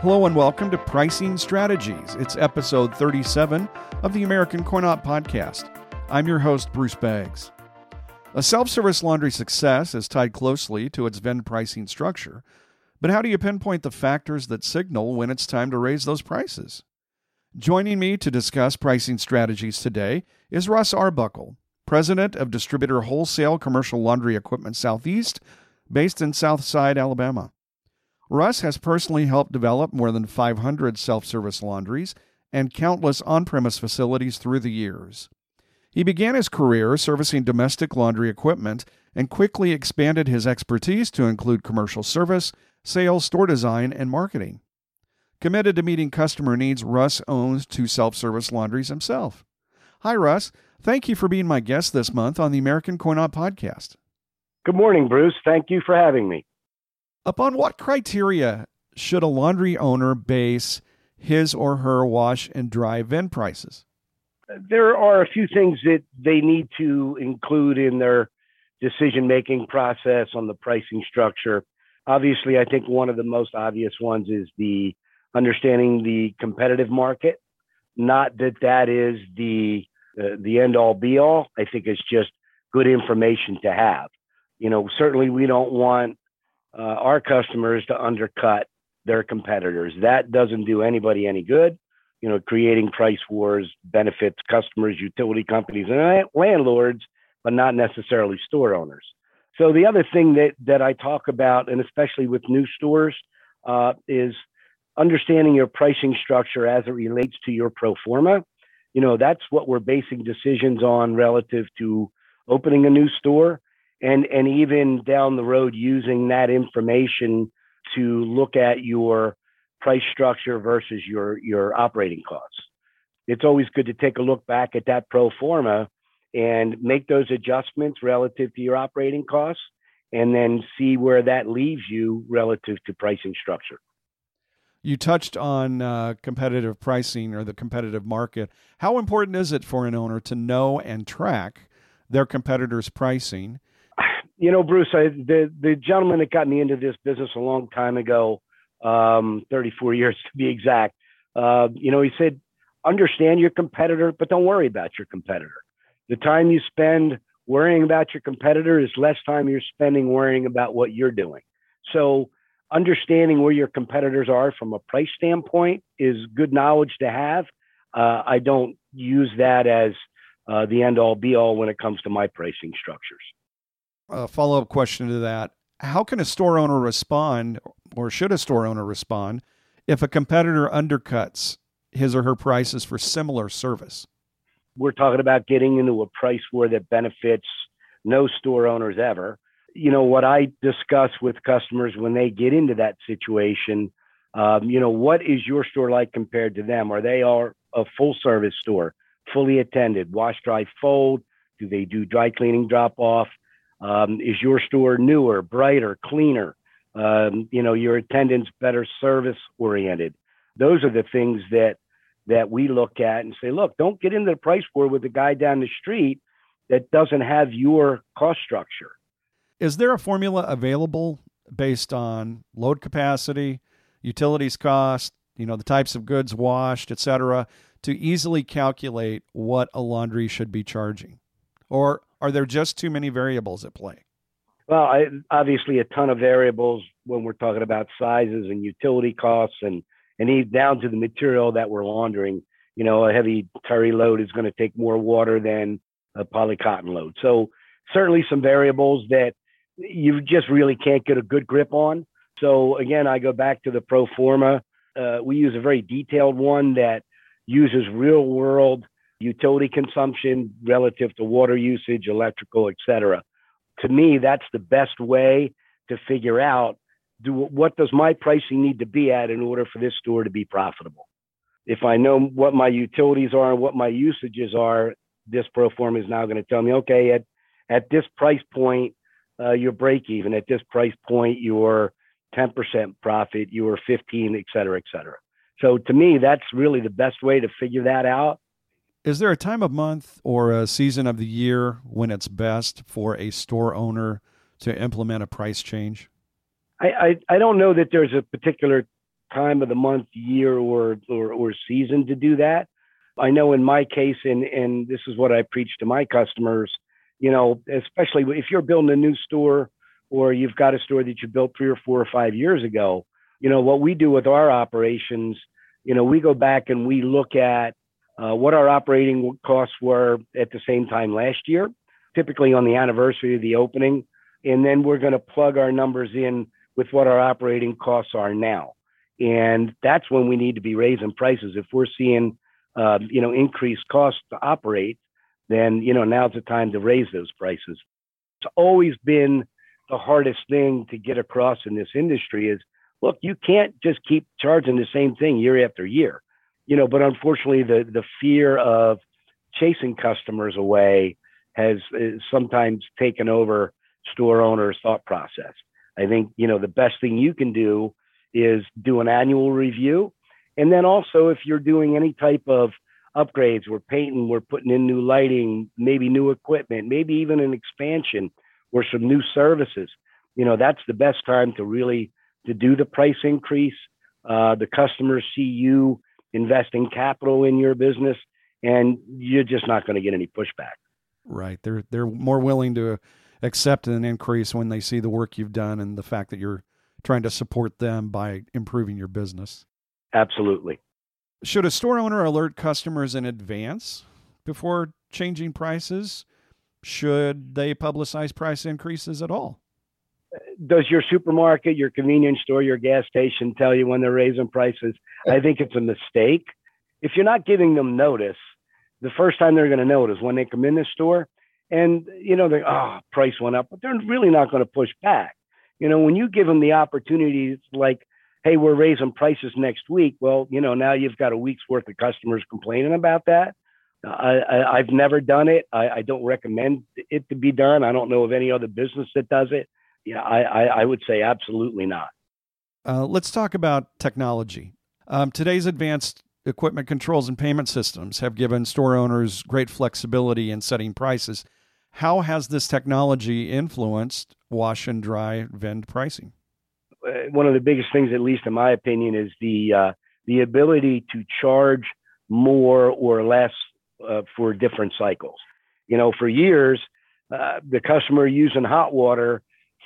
Hello and welcome to Pricing Strategies. It's episode 37 of the American Coin Op podcast. I'm your host, Bruce Beggs. A self service laundry success is tied closely to its vendor pricing structure, but how do you pinpoint the factors that signal when it's time to raise those prices? Joining me to discuss pricing strategies today is Russ Arbuckle, president of Distributor Wholesale Commercial Laundry Equipment Southeast, based in Southside, Alabama. Russ has personally helped develop more than 500 self service laundries and countless on premise facilities through the years. He began his career servicing domestic laundry equipment and quickly expanded his expertise to include commercial service, sales, store design, and marketing. Committed to meeting customer needs, Russ owns two self service laundries himself. Hi, Russ. Thank you for being my guest this month on the American Coin Op podcast. Good morning, Bruce. Thank you for having me. Upon what criteria should a laundry owner base his or her wash and dry vend prices? There are a few things that they need to include in their decision making process on the pricing structure. Obviously, I think one of the most obvious ones is the understanding the competitive market. Not that that is the uh, the end all be all. I think it's just good information to have. You know, certainly we don't want uh, our customers to undercut their competitors. That doesn't do anybody any good. You know, creating price wars benefits customers, utility companies, and landlords, but not necessarily store owners. So the other thing that that I talk about, and especially with new stores, uh, is understanding your pricing structure as it relates to your pro forma. You know, that's what we're basing decisions on relative to opening a new store and and even down the road using that information to look at your price structure versus your your operating costs. It's always good to take a look back at that pro forma and make those adjustments relative to your operating costs and then see where that leaves you relative to pricing structure. You touched on uh, competitive pricing or the competitive market. How important is it for an owner to know and track their competitors' pricing? You know, Bruce, I, the the gentleman that got me into this business a long time ago, um, 34 years to be exact, uh, you know, he said, understand your competitor, but don't worry about your competitor. The time you spend worrying about your competitor is less time you're spending worrying about what you're doing. So understanding where your competitors are from a price standpoint is good knowledge to have. Uh, I don't use that as uh, the end all be all when it comes to my pricing structures. A follow up question to that How can a store owner respond, or should a store owner respond, if a competitor undercuts his or her prices for similar service? We're talking about getting into a price war that benefits no store owners ever you know, what I discuss with customers when they get into that situation, um, you know, what is your store like compared to them? Are they are a full service store, fully attended, wash, dry, fold? Do they do dry cleaning drop off? Um, is your store newer, brighter, cleaner? Um, you know, your attendance better service oriented. Those are the things that that we look at and say, look, don't get into the price war with the guy down the street that doesn't have your cost structure. Is there a formula available based on load capacity, utilities cost, you know, the types of goods washed, etc., to easily calculate what a laundry should be charging? Or are there just too many variables at play? Well, I, obviously a ton of variables when we're talking about sizes and utility costs and and even down to the material that we're laundering. You know, a heavy terry load is going to take more water than a poly cotton load. So certainly some variables that you just really can't get a good grip on. So again, I go back to the pro forma. Uh, we use a very detailed one that uses real world utility consumption relative to water usage, electrical, et cetera. To me, that's the best way to figure out do, what does my pricing need to be at in order for this store to be profitable. If I know what my utilities are and what my usages are, this pro forma is now going to tell me, okay, at, at this price point, uh, your break even at this price point, you're 10% profit, you're 15, et cetera, et cetera. So to me, that's really the best way to figure that out. Is there a time of month or a season of the year when it's best for a store owner to implement a price change? I, I, I don't know that there's a particular time of the month, year, or, or, or season to do that. I know in my case, and, and this is what I preach to my customers, you know, especially if you're building a new store or you've got a store that you built three or four or five years ago, you know, what we do with our operations, you know, we go back and we look at what our operating costs were at the same time last year, typically on the anniversary of the opening. And then we're going to plug our numbers in with what our operating costs are now. And that's when we need to be raising prices. If we're seeing, uh, you know, increased costs to operate, then, you know, now's the time to raise those prices. It's always been the hardest thing to get across in this industry is look, you can't just keep charging the same thing year after year. You know, but unfortunately the the fear of chasing customers away has sometimes taken over store owners' thought process. I think, you know, the best thing you can do is do an annual review. And then also if you're doing any type of upgrades, we're painting, we're putting in new lighting, maybe new equipment, maybe even an expansion or some new services. You know, that's the best time to really to do the price increase. Uh, the customers see you investing capital in your business, and you're just not going to get any pushback. Right. They're they're more willing to accept an increase when they see the work you've done and the fact that you're trying to support them by improving your business. Absolutely. Should a store owner alert customers in advance before changing prices? should they publicize price increases at all? Does your supermarket, your convenience store, your gas station tell you when they're raising prices? I think it's a mistake. If you're not giving them notice, the first time they're going to know it is when they come in the store and, you know, they, oh, price went up, but they're really not going to push back. You know, when you give them the opportunity, like, hey, we're raising prices next week. Well, you know, now you've got a week's worth of customers complaining about that. I, have never done it. I, I, don't recommend it to be done. I don't know of any other business that does it. Yeah, I, I, I would say absolutely not. Uh, let's talk about technology. Um, today's advanced equipment controls and payment systems have given store owners great flexibility in setting prices. How has this technology influenced wash and dry vend pricing? Uh, one of the biggest things, at least in my opinion, is the uh, the ability to charge more or less uh, for different cycles. You know, for years, uh, the customer using hot water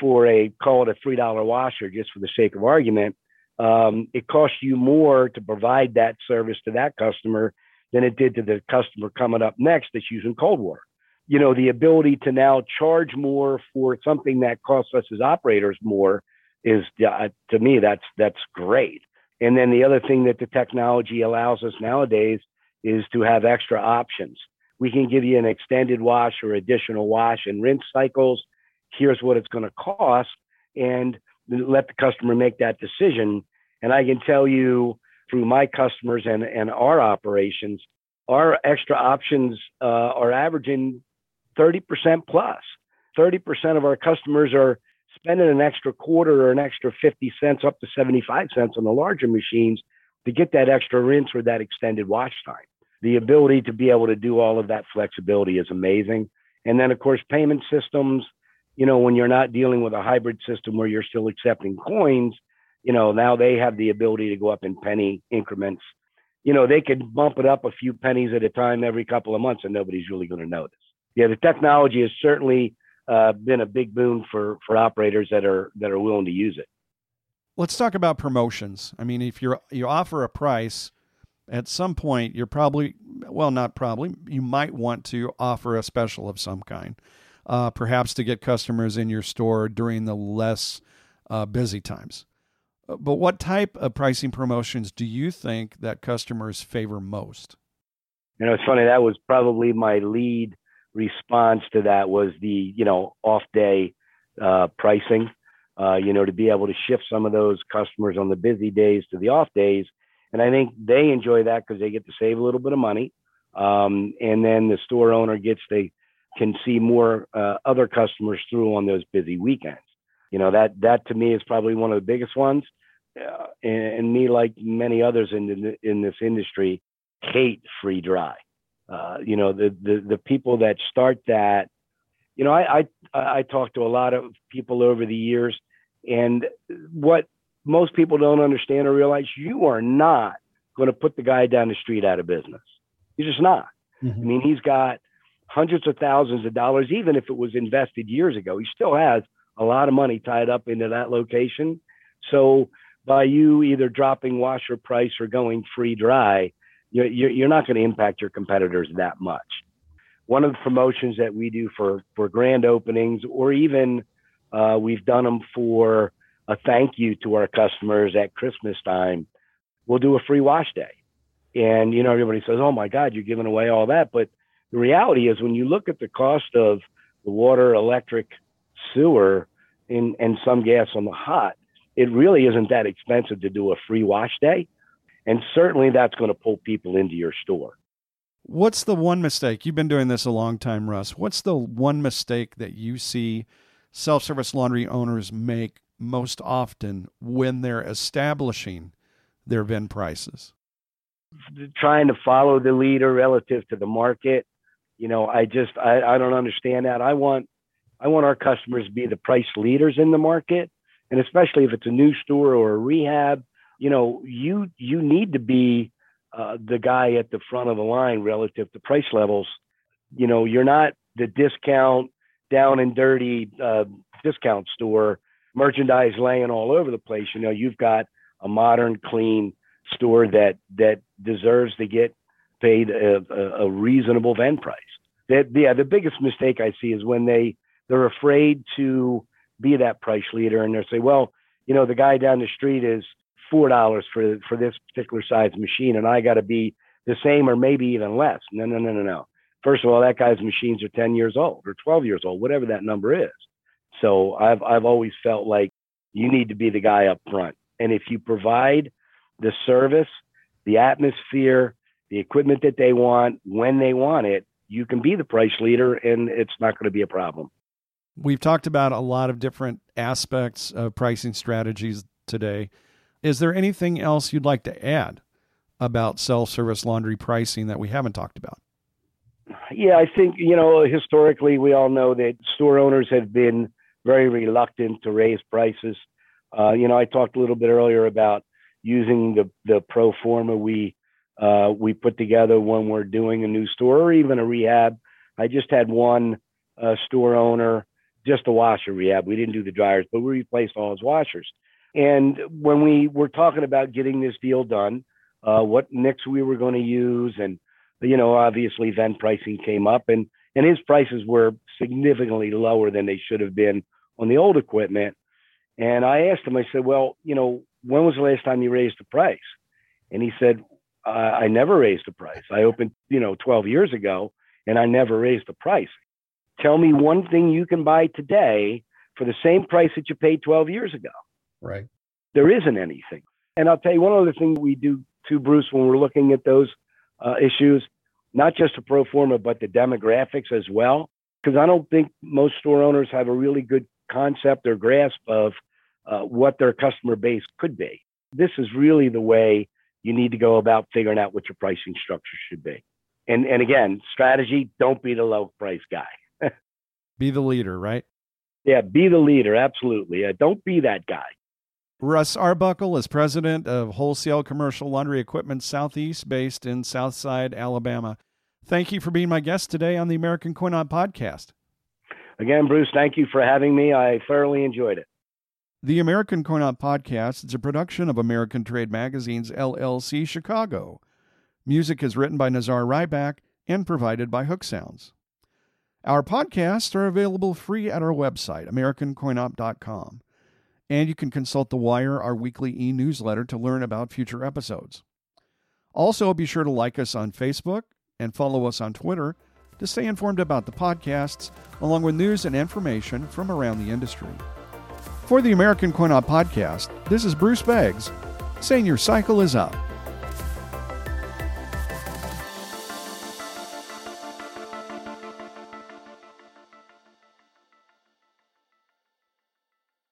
for a call it a three dollar washer, just for the sake of argument, um, it costs you more to provide that service to that customer than it did to the customer coming up next that's using cold water. You know, the ability to now charge more for something that costs us as operators more is uh, to me that's that's great. And then the other thing that the technology allows us nowadays is to have extra options. We can give you an extended wash or additional wash and rinse cycles. Here's what it's going to cost, and let the customer make that decision. And I can tell you through my customers and, and our operations, our extra options uh, are averaging 30% plus. 30% of our customers are spending an extra quarter or an extra 50 cents up to 75 cents on the larger machines to get that extra rinse or that extended wash time. The ability to be able to do all of that flexibility is amazing. And then, of course, payment systems, you know, when you're not dealing with a hybrid system where you're still accepting coins, you know, now they have the ability to go up in penny increments. You know, they could bump it up a few pennies at a time every couple of months and nobody's really going to notice. Yeah, the technology has certainly uh, been a big boon for for operators that are that are willing to use it. Let's talk about promotions. I mean, if you're you offer a price, at some point you're probably well, not probably, you might want to offer a special of some kind, uh, perhaps to get customers in your store during the less uh, busy times. Uh, but what type of pricing promotions do you think that customers favor most? You know, it's funny. That was probably my lead response to that was the you know off day uh, pricing uh, you know, to be able to shift some of those customers on the busy days to the off days. And I think they enjoy that because they get to save a little bit of money. Um, and then the store owner gets they can see more uh, other customers through on those busy weekends. You know that that to me is probably one of the biggest ones. Uh, and, and, me, like many others in the, in this industry, hate free dry. Uh, you know the, the the people that start that. You know, I I I talked to a lot of people over the years and what most people don't understand or realize you are not going to put the guy down the street out of business. You're just not. Mm-hmm. I mean, he's got hundreds of thousands of dollars, even if it was invested years ago. He still has a lot of money tied up into that location. So by you either dropping washer price or going free dry, you're, not going to impact your competitors that much. One of the promotions that we do for, for grand openings, or even uh, we've done them for a thank you to our customers at Christmas time, we'll do a free wash day. And, you know, everybody says, oh my God, you're giving away all that. But the reality is when you look at the cost of the water, electric, sewer, and, and some gas on the hot, it really isn't that expensive to do a free wash day. And certainly that's going to pull people into your store. What's the one mistake? You've been doing this a long time, Russ. What's the one mistake that you see self service laundry owners make most often when they're establishing their vend prices? Trying to follow the leader relative to the market you know, I just I, I don't understand that. I want I want our customers to be the price leaders in the market, and especially if it's a new store or a rehab, you know, you you need to be uh, the guy at the front of the line relative to price levels. You know, you're not the discount down and dirty uh, discount store merchandise laying all over the place. You know, you've got a modern, clean store that that deserves to get paid a, a, a reasonable vend price that yeah, the biggest mistake I see is when they they're afraid to be that price leader and they say, well, you know, the guy down the street is four dollars for for this particular size machine, and I got to be the same or maybe even less. No, no, no, no, no. First of all, that guy's machines are 10 years old or 12 years old, whatever that number is. So I've I've always felt like you need to be the guy up front, and if you provide the service, the atmosphere, the equipment that they want when they want it, you can be the price leader and it's not going to be a problem. We've talked about a lot of different aspects of pricing strategies today. Is there anything else you'd like to add about self service laundry pricing that we haven't talked about? Yeah, I think, you know, historically, we all know that store owners have been very reluctant to raise prices. Uh, you know, I talked a little bit earlier about using the, the pro forma we uh, we put together when we're doing a new store or even a rehab. I just had one uh, store owner, just a washer rehab. We didn't do the dryers, but we replaced all his washers. And when we were talking about getting this deal done, uh, what nicks we were going to use, and you know, obviously, vend pricing came up, and and his prices were significantly lower than they should have been on the old equipment. And I asked him, I said, well, you know, when was the last time you raised the price? And he said, uh, I never raised the price. I opened, you know, 12 years ago and I never raised the price. Tell me one thing you can buy today for the same price that you paid 12 years ago. Right. There isn't anything. And I'll tell you one other thing we do too, Bruce, when we're looking at those uh, issues, not just the pro forma, but the demographics as well. Because I don't think most store owners have a really good concept or grasp of uh, what their customer base could be. This is really the way you need to go about figuring out what your pricing structure should be. And and again, strategy, don't be the low price guy. be the leader, right? Yeah, be the leader, absolutely. Uh, don't be that guy. Russ Arbuckle is president of Wholesale Commercial Laundry Equipment Southeast, based in Southside, Alabama. Thank you for being my guest today on the American Coin Op podcast. Again, Bruce, thank you for having me. I thoroughly enjoyed it. The American Coin Op Podcast is a production of American Trade Magazine's LLC Chicago. Music is written by Nazar Rybak and provided by Hook Sounds. Our podcasts are available free at our website, AmericanCoinOp.com. And you can consult The Wire, our weekly e newsletter, to learn about future episodes. Also, be sure to like us on Facebook and follow us on Twitter to stay informed about the podcasts, along with news and information from around the industry. For the American Coin Op podcast, this is Bruce Beggs saying your cycle is up.